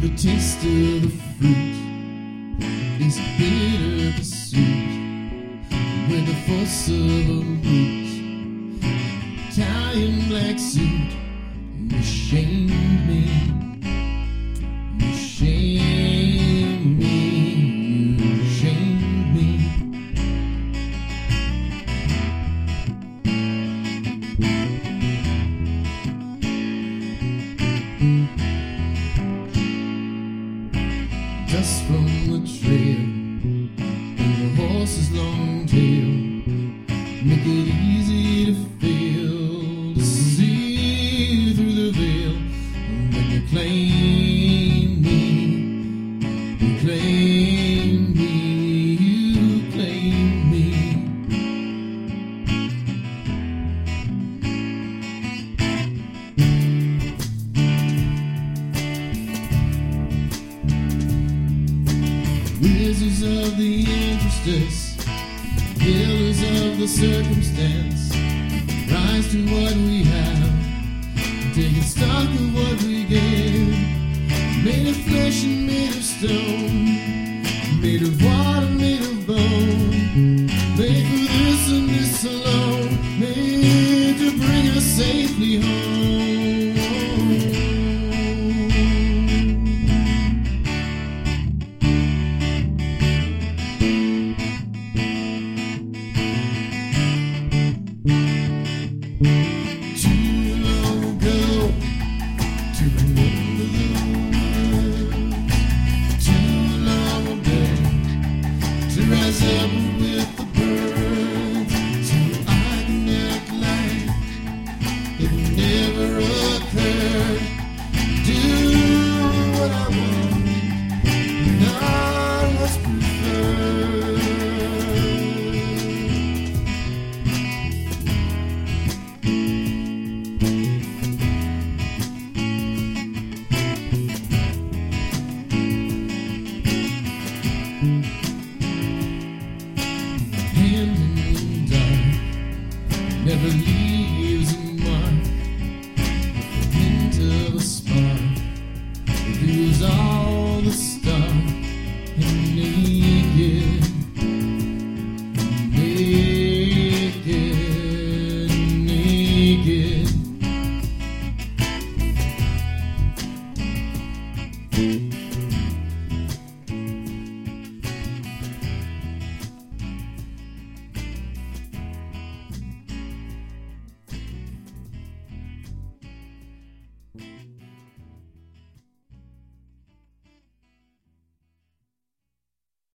the taste of the fruit is bitter pursuit. When the force of a root, tie in black suit. From the trail and the horse's long tail Wizards of the injustice, killers of the circumstance, rise to what we have, taking stock of what we gave. Made of flesh and made of stone, made of water, made of bone, made for this and this alone, made to bring us safely home.